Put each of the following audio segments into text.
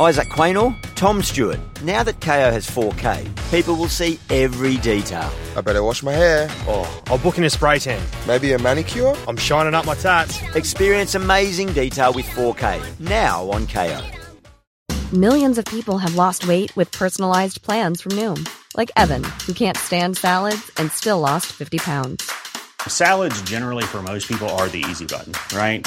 Isaac Quaynor, Tom Stewart. Now that KO has 4K, people will see every detail. I better wash my hair. Oh, I'll book in a spray tan. Maybe a manicure? I'm shining up my tats. Experience amazing detail with 4K. Now on KO. Millions of people have lost weight with personalized plans from Noom, like Evan, who can't stand salads and still lost 50 pounds. Salads, generally, for most people, are the easy button, right?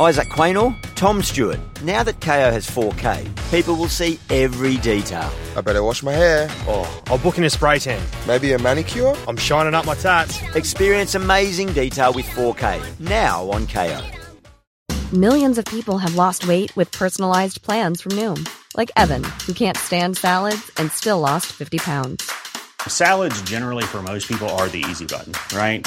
Isaac Quaynor, Tom Stewart. Now that KO has 4K, people will see every detail. I better wash my hair. Oh, I'll book in a spray tan. Maybe a manicure? I'm shining up my tats. Experience amazing detail with 4K. Now on KO. Millions of people have lost weight with personalized plans from Noom, like Evan, who can't stand salads and still lost 50 pounds. Salads, generally, for most people, are the easy button, right?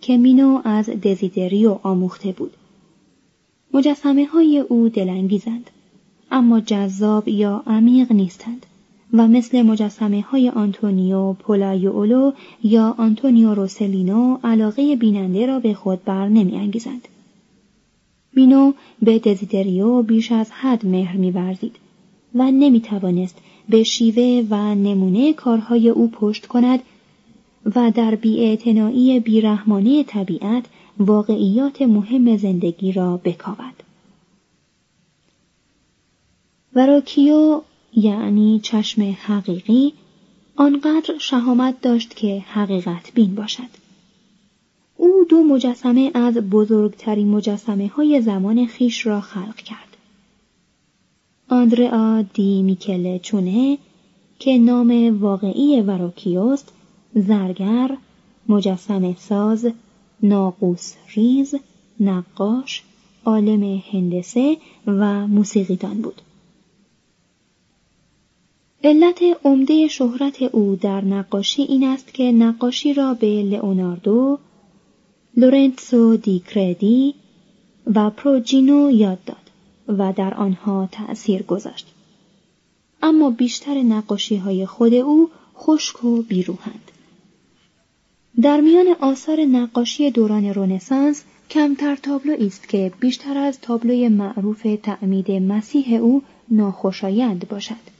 که مینو از دزیدریو آموخته بود. مجسمه های او دلانگیزند اما جذاب یا عمیق نیستند و مثل مجسمه های آنتونیو پولایولو یا آنتونیو روسلینو علاقه بیننده را به خود بر نمی انگیزند. مینو به دزیدریو بیش از حد مهر میورزید و نمی توانست به شیوه و نمونه کارهای او پشت کند و در بیاعتنایی بیرحمانه طبیعت واقعیات مهم زندگی را بکاود. وراکیو یعنی چشم حقیقی آنقدر شهامت داشت که حقیقت بین باشد. او دو مجسمه از بزرگترین مجسمه های زمان خیش را خلق کرد. آندرا دی میکله چونه که نام واقعی وراکیوست زرگر، مجسم ساز، ناقوس ریز، نقاش، عالم هندسه و موسیقیدان بود. علت عمده شهرت او در نقاشی این است که نقاشی را به لئوناردو، لورنسو دی کردی و پروجینو یاد داد و در آنها تأثیر گذاشت. اما بیشتر نقاشی های خود او خشک و بیروهند. در میان آثار نقاشی دوران رونسانس کمتر تابلو است که بیشتر از تابلوی معروف تعمید مسیح او ناخوشایند باشد.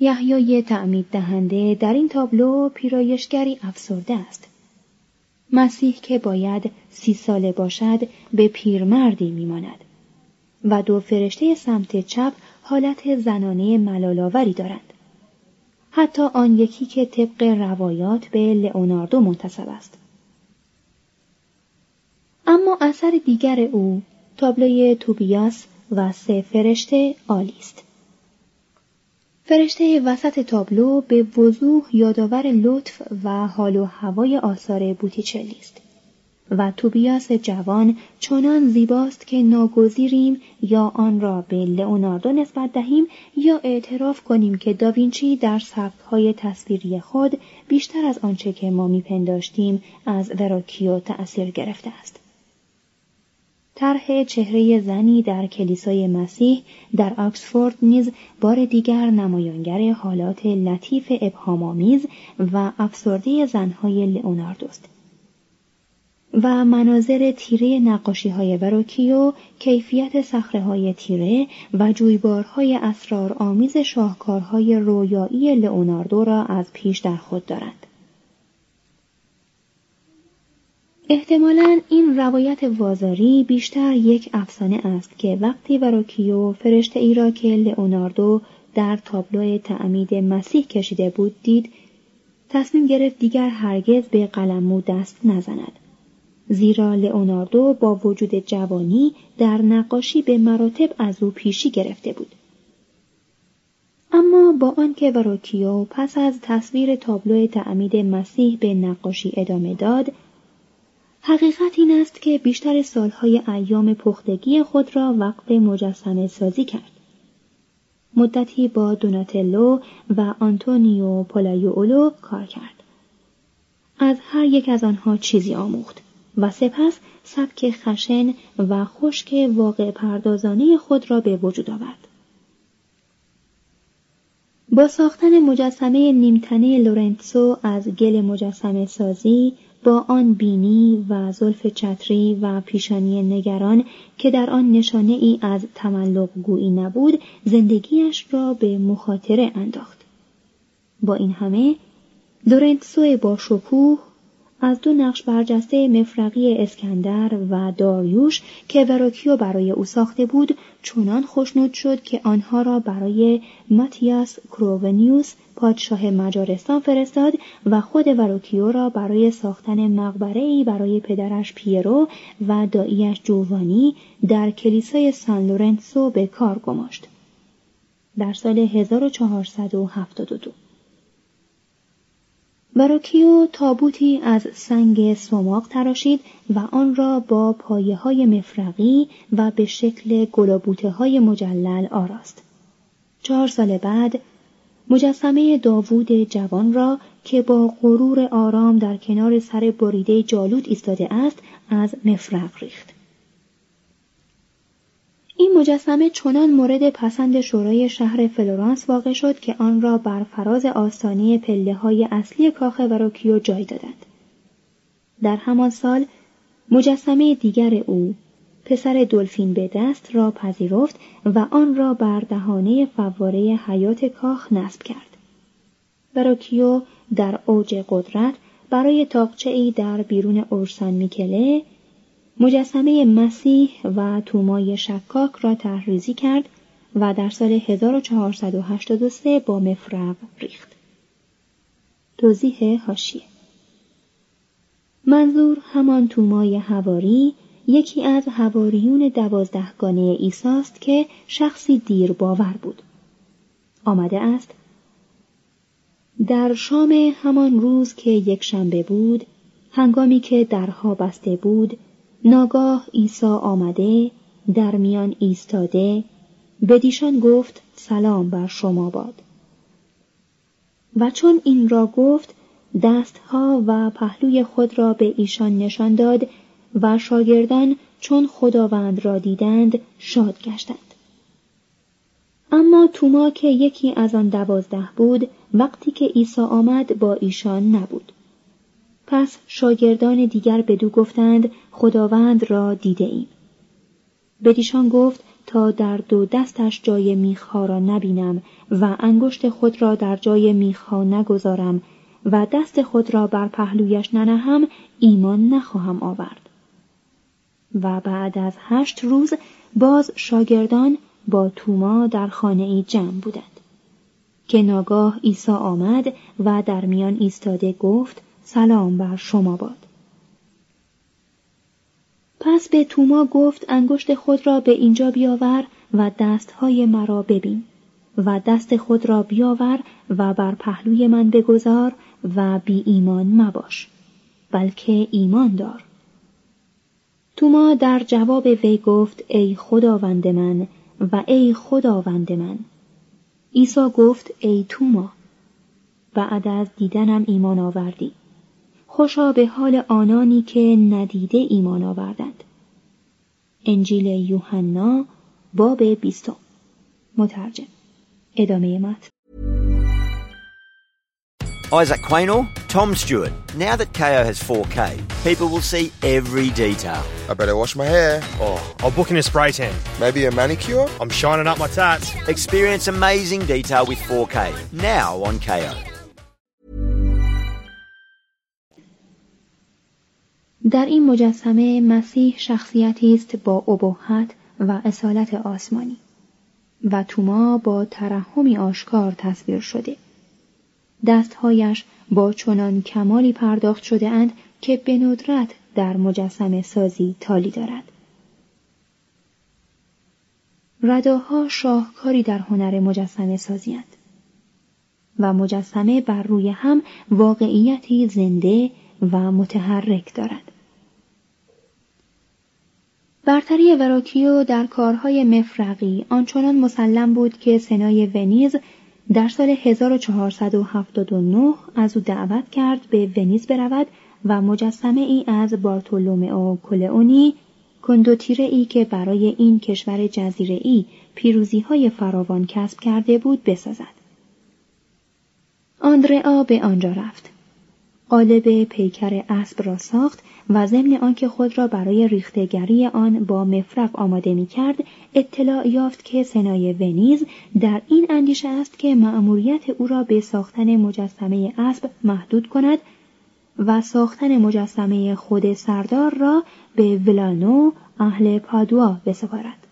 یحیای تعمید دهنده در این تابلو پیرایشگری افسرده است. مسیح که باید سی ساله باشد به پیرمردی میماند و دو فرشته سمت چپ حالت زنانه ملالاوری دارند. حتی آن یکی که طبق روایات به لئوناردو منتصب است. اما اثر دیگر او تابلوی توبیاس و سه فرشته عالی است. فرشته وسط تابلو به وضوح یادآور لطف و حال و هوای آثار بوتیچلی است و توبیاس جوان چنان زیباست که ناگزیریم یا آن را به لئوناردو نسبت دهیم یا اعتراف کنیم که داوینچی در سبکهای تصویری خود بیشتر از آنچه که ما میپنداشتیم از وراکیو تأثیر گرفته است. طرح چهره زنی در کلیسای مسیح در آکسفورد نیز بار دیگر نمایانگر حالات لطیف ابهامآمیز و افسرده زنهای لئوناردوست. و مناظر تیره نقاشی های وراکیو کیفیت سخره های تیره و جویبارهای اسرار آمیز شاهکارهای رویایی لئوناردو را از پیش در خود دارند. احتمالا این روایت وازاری بیشتر یک افسانه است که وقتی وراکیو فرشته ای را که لئوناردو در تابلو تعمید مسیح کشیده بود دید تصمیم گرفت دیگر هرگز به قلمو دست نزند زیرا لئوناردو با وجود جوانی در نقاشی به مراتب از او پیشی گرفته بود. اما با آنکه وروکیو پس از تصویر تابلو تعمید مسیح به نقاشی ادامه داد حقیقت این است که بیشتر سالهای ایام پختگی خود را وقف مجسمه سازی کرد. مدتی با دوناتلو و آنتونیو پولایولو کار کرد. از هر یک از آنها چیزی آموخت. و سپس سبک خشن و خشک واقع پردازانه خود را به وجود آورد. با ساختن مجسمه نیمتنه لورنسو از گل مجسمه سازی با آن بینی و زلف چتری و پیشانی نگران که در آن نشانه ای از تملق گویی نبود زندگیش را به مخاطره انداخت. با این همه لورنسو با شکوه از دو نقش برجسته مفرقی اسکندر و داریوش که وراکیو برای او ساخته بود چنان خوشنود شد که آنها را برای ماتیاس کروونیوس پادشاه مجارستان فرستاد و خود وراکیو را برای ساختن مقبره برای پدرش پیرو و داییش جووانی در کلیسای سان لورنسو به کار گماشت. در سال 1472 براکیو تابوتی از سنگ سماق تراشید و آن را با پایه های مفرقی و به شکل گلابوته های مجلل آراست. چهار سال بعد مجسمه داوود جوان را که با غرور آرام در کنار سر بریده جالود ایستاده است از مفرق ریخت. این مجسمه چنان مورد پسند شورای شهر فلورانس واقع شد که آن را بر فراز آستانه پله های اصلی کاخ وکیو جای دادند. در همان سال مجسمه دیگر او پسر دلفین به دست را پذیرفت و آن را بر دهانه فواره حیاط کاخ نصب کرد. وروکیو در اوج قدرت برای تاقچه ای در بیرون اورسان میکله مجسمه مسیح و تومای شکاک را تحریزی کرد و در سال 1483 با مفرق ریخت. توضیح هاشیه منظور همان تومای هواری یکی از هواریون دوازدهگانه ایساست که شخصی دیر باور بود. آمده است در شام همان روز که یک شنبه بود هنگامی که درها بسته بود ناگاه عیسی آمده در میان ایستاده بدیشان گفت سلام بر شما باد. و چون این را گفت دستها و پهلوی خود را به ایشان نشان داد و شاگردان چون خداوند را دیدند شاد گشتند. اما توما که یکی از آن دوازده بود وقتی که عیسی آمد با ایشان نبود. پس شاگردان دیگر بدو گفتند خداوند را دیده ایم. بدیشان گفت تا در دو دستش جای میخها را نبینم و انگشت خود را در جای میخها نگذارم و دست خود را بر پهلویش ننهم ایمان نخواهم آورد. و بعد از هشت روز باز شاگردان با توما در خانه ای جمع بودند. که ناگاه عیسی آمد و در میان ایستاده گفت سلام بر شما باد. پس به توما گفت انگشت خود را به اینجا بیاور و دستهای مرا ببین و دست خود را بیاور و بر پهلوی من بگذار و بی ایمان مباش بلکه ایمان دار. توما در جواب وی گفت ای خداوند من و ای خداوند من. عیسی گفت ای توما. بعد از دیدنم ایمان آوردی. خوشا به حال آنانی که ندیده ایمان آوردند انجیل یوحنا باب بیستم مترجم ادامه متن Isaac Quaynor, Tom Stewart. Now that KO has 4K, people will see every detail. I better wash my hair. Oh, I'll book in a spray tan. Maybe a manicure? I'm shining up my tats. Experience amazing detail with 4K. Now on KO. در این مجسمه مسیح شخصیتی است با ابهت و اصالت آسمانی و توما با ترحمی آشکار تصویر شده دستهایش با چنان کمالی پرداخت شده اند که به ندرت در مجسم سازی تالی دارد رداها شاهکاری در هنر مجسمه سازی و مجسمه بر روی هم واقعیتی زنده و متحرک دارد. برتری وراکیو در کارهای مفرقی آنچنان مسلم بود که سنای ونیز در سال 1479 از او دعوت کرد به ونیز برود و مجسمه ای از بارتولومئو کولئونی کندوتیره ای که برای این کشور جزیره ای پیروزی های فراوان کسب کرده بود بسازد. آندرا به آنجا رفت. قالب پیکر اسب را ساخت و ضمن آنکه خود را برای ریختگری آن با مفرق آماده می کرد اطلاع یافت که سنای ونیز در این اندیشه است که مأموریت او را به ساختن مجسمه اسب محدود کند و ساختن مجسمه خود سردار را به ولانو اهل پادوا بسپارد.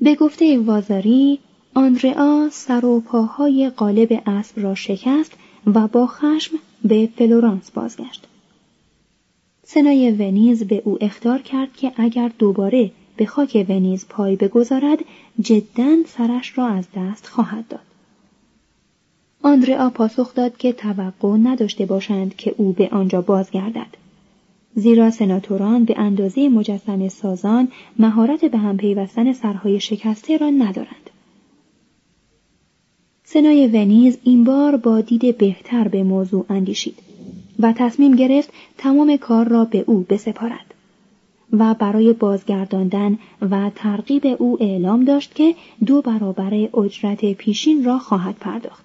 به گفته وازاری آندرا سر و پاهای قالب اسب را شکست و با خشم به فلورانس بازگشت. سنای ونیز به او اختار کرد که اگر دوباره به خاک ونیز پای بگذارد جدا سرش را از دست خواهد داد. آندرا پاسخ داد که توقع نداشته باشند که او به آنجا بازگردد. زیرا سناتوران به اندازه مجسم سازان مهارت به هم پیوستن سرهای شکسته را ندارند. سنای ونیز این بار با دید بهتر به موضوع اندیشید و تصمیم گرفت تمام کار را به او بسپارد و برای بازگرداندن و ترغیب او اعلام داشت که دو برابر اجرت پیشین را خواهد پرداخت.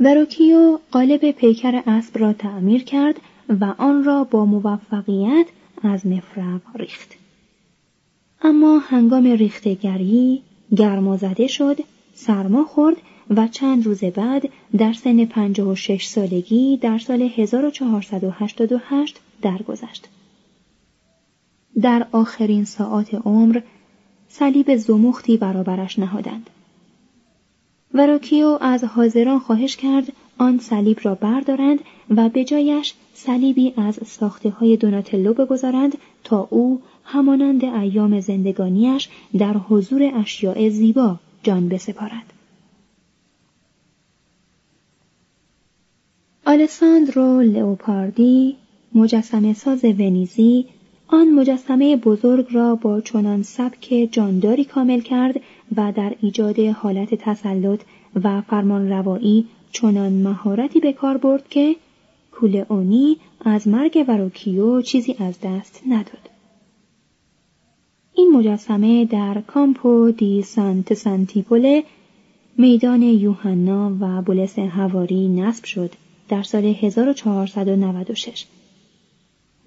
وروکیو قالب پیکر اسب را تعمیر کرد و آن را با موفقیت از مفرق ریخت. اما هنگام ریختگری گرما زده شد، سرما خورد و چند روز بعد در سن 56 سالگی در سال 1488 درگذشت. در آخرین ساعات عمر صلیب زمختی برابرش نهادند. وراکیو از حاضران خواهش کرد آن صلیب را بردارند و به جایش صلیبی از ساخته های دوناتلو بگذارند تا او همانند ایام زندگانیش در حضور اشیاء زیبا جان بسپارد. آلساندرو لئوپاردی مجسمه ساز ونیزی آن مجسمه بزرگ را با چنان سبک جانداری کامل کرد و در ایجاد حالت تسلط و فرمان روایی چنان مهارتی به کار برد که کولئونی از مرگ وروکیو چیزی از دست نداد. این مجسمه در کامپو دی سانت سانتیپوله میدان یوحنا و بولس هواری نصب شد در سال 1496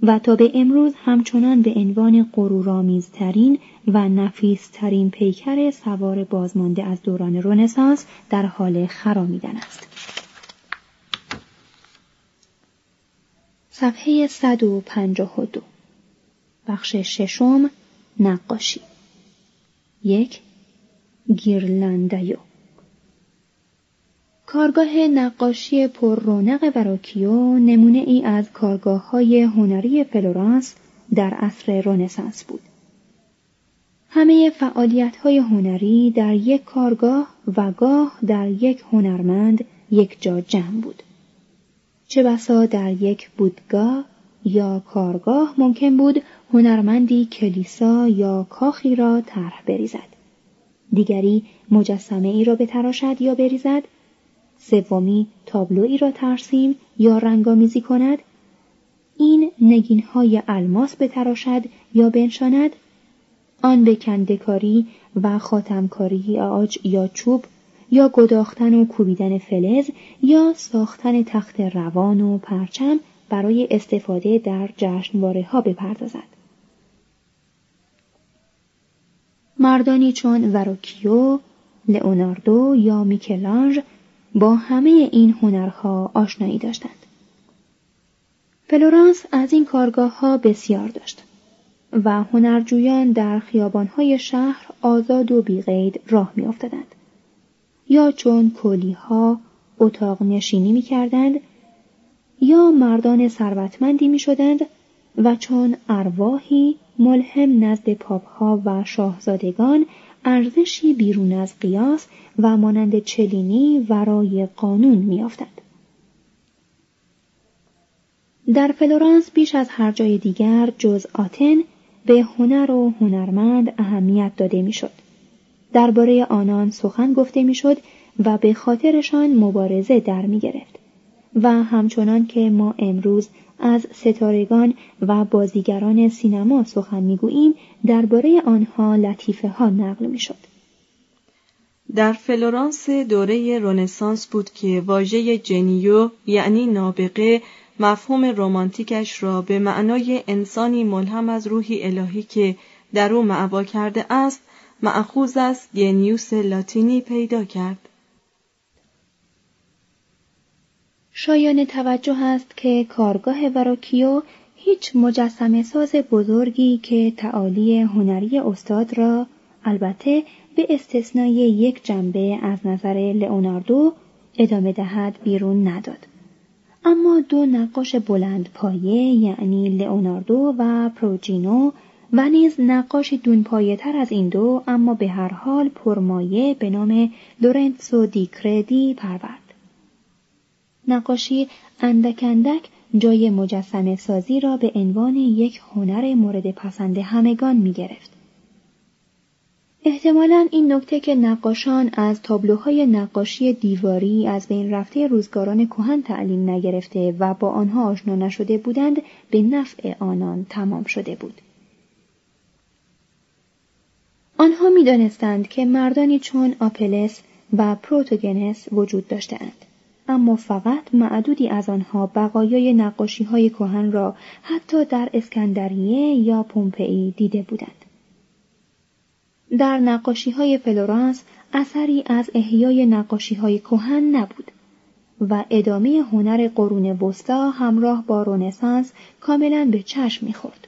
و تا به امروز همچنان به عنوان غرورآمیزترین و نفیسترین پیکر سوار بازمانده از دوران رنسانس در حال خرامیدن است. صفحه 152 بخش ششم نقاشی یک گیرلندایو کارگاه نقاشی پر رونق وروکیو نمونه ای از کارگاه های هنری فلورانس در عصر رنسانس بود. همه فعالیت های هنری در یک کارگاه و گاه در یک هنرمند یک جا جمع بود. چه بسا در یک بودگاه یا کارگاه ممکن بود هنرمندی کلیسا یا کاخی را طرح بریزد. دیگری مجسمه ای را بتراشد یا بریزد سومی تابلویی را ترسیم یا رنگامیزی کند این نگین های الماس بتراشد یا بنشاند آن به کندکاری و خاتمکاری عاج یا چوب یا گداختن و کوبیدن فلز یا ساختن تخت روان و پرچم برای استفاده در جشنواره ها بپردازد. مردانی چون وروکیو، لئوناردو یا میکلانژ با همه این هنرها آشنایی داشتند. فلورانس از این کارگاه ها بسیار داشت. و هنرجویان در خیابانهای شهر آزاد و بیقید راه میافتادند یا چون کلیها اتاق نشینی می کردند یا مردان ثروتمندی می شدند و چون ارواحی ملهم نزد پاپها و شاهزادگان ارزشی بیرون از قیاس و مانند چلینی ورای قانون میافتند در فلورانس بیش از هر جای دیگر جز آتن به هنر و هنرمند اهمیت داده می‌شد. درباره آنان سخن گفته می‌شد و به خاطرشان مبارزه در می گرفت و همچنان که ما امروز از ستارگان و بازیگران سینما سخن می‌گوییم درباره آنها لطیفه ها نقل می‌شد. در فلورانس دوره رنسانس بود که واژه genio یعنی نابغه مفهوم رمانتیکش را به معنای انسانی ملهم از روحی الهی که در او معوا کرده است معخوز از گنیوس لاتینی پیدا کرد شایان توجه است که کارگاه وراکیو هیچ مجسم ساز بزرگی که تعالی هنری استاد را البته به استثنای یک جنبه از نظر لئوناردو ادامه دهد بیرون نداد. اما دو نقاش بلند پایه یعنی لئوناردو و پروجینو و نیز نقاشی دون پایه تر از این دو اما به هر حال پرمایه به نام لورنسو دیکردی پرورد. نقاشی اندک اندک جای مجسم سازی را به عنوان یک هنر مورد پسند همگان می گرفت. احتمالا این نکته که نقاشان از تابلوهای نقاشی دیواری از بین رفته روزگاران کهن تعلیم نگرفته و با آنها آشنا نشده بودند به نفع آنان تمام شده بود. آنها می دانستند که مردانی چون آپلس و پروتوگنس وجود داشتند. اما فقط معدودی از آنها بقایای نقاشی های کهن را حتی در اسکندریه یا پومپئی دیده بودند. در نقاشی های فلورانس اثری از احیای نقاشی های کهن نبود و ادامه هنر قرون وسطا همراه با رونسانس کاملا به چشم می‌خورد.